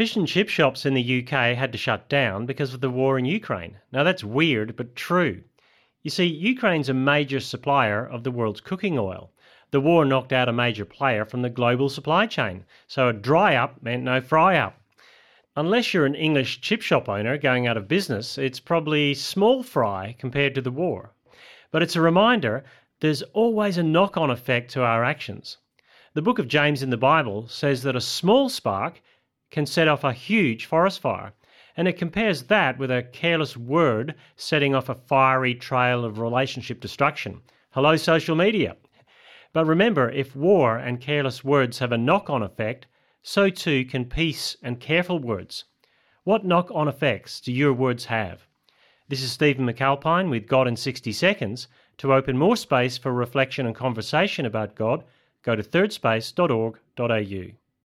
Fish and chip shops in the UK had to shut down because of the war in Ukraine. Now that's weird, but true. You see, Ukraine's a major supplier of the world's cooking oil. The war knocked out a major player from the global supply chain, so a dry up meant no fry up. Unless you're an English chip shop owner going out of business, it's probably small fry compared to the war. But it's a reminder there's always a knock on effect to our actions. The book of James in the Bible says that a small spark can set off a huge forest fire, and it compares that with a careless word setting off a fiery trail of relationship destruction. Hello, social media. But remember, if war and careless words have a knock on effect, so too can peace and careful words. What knock on effects do your words have? This is Stephen McAlpine with God in 60 Seconds. To open more space for reflection and conversation about God, go to thirdspace.org.au.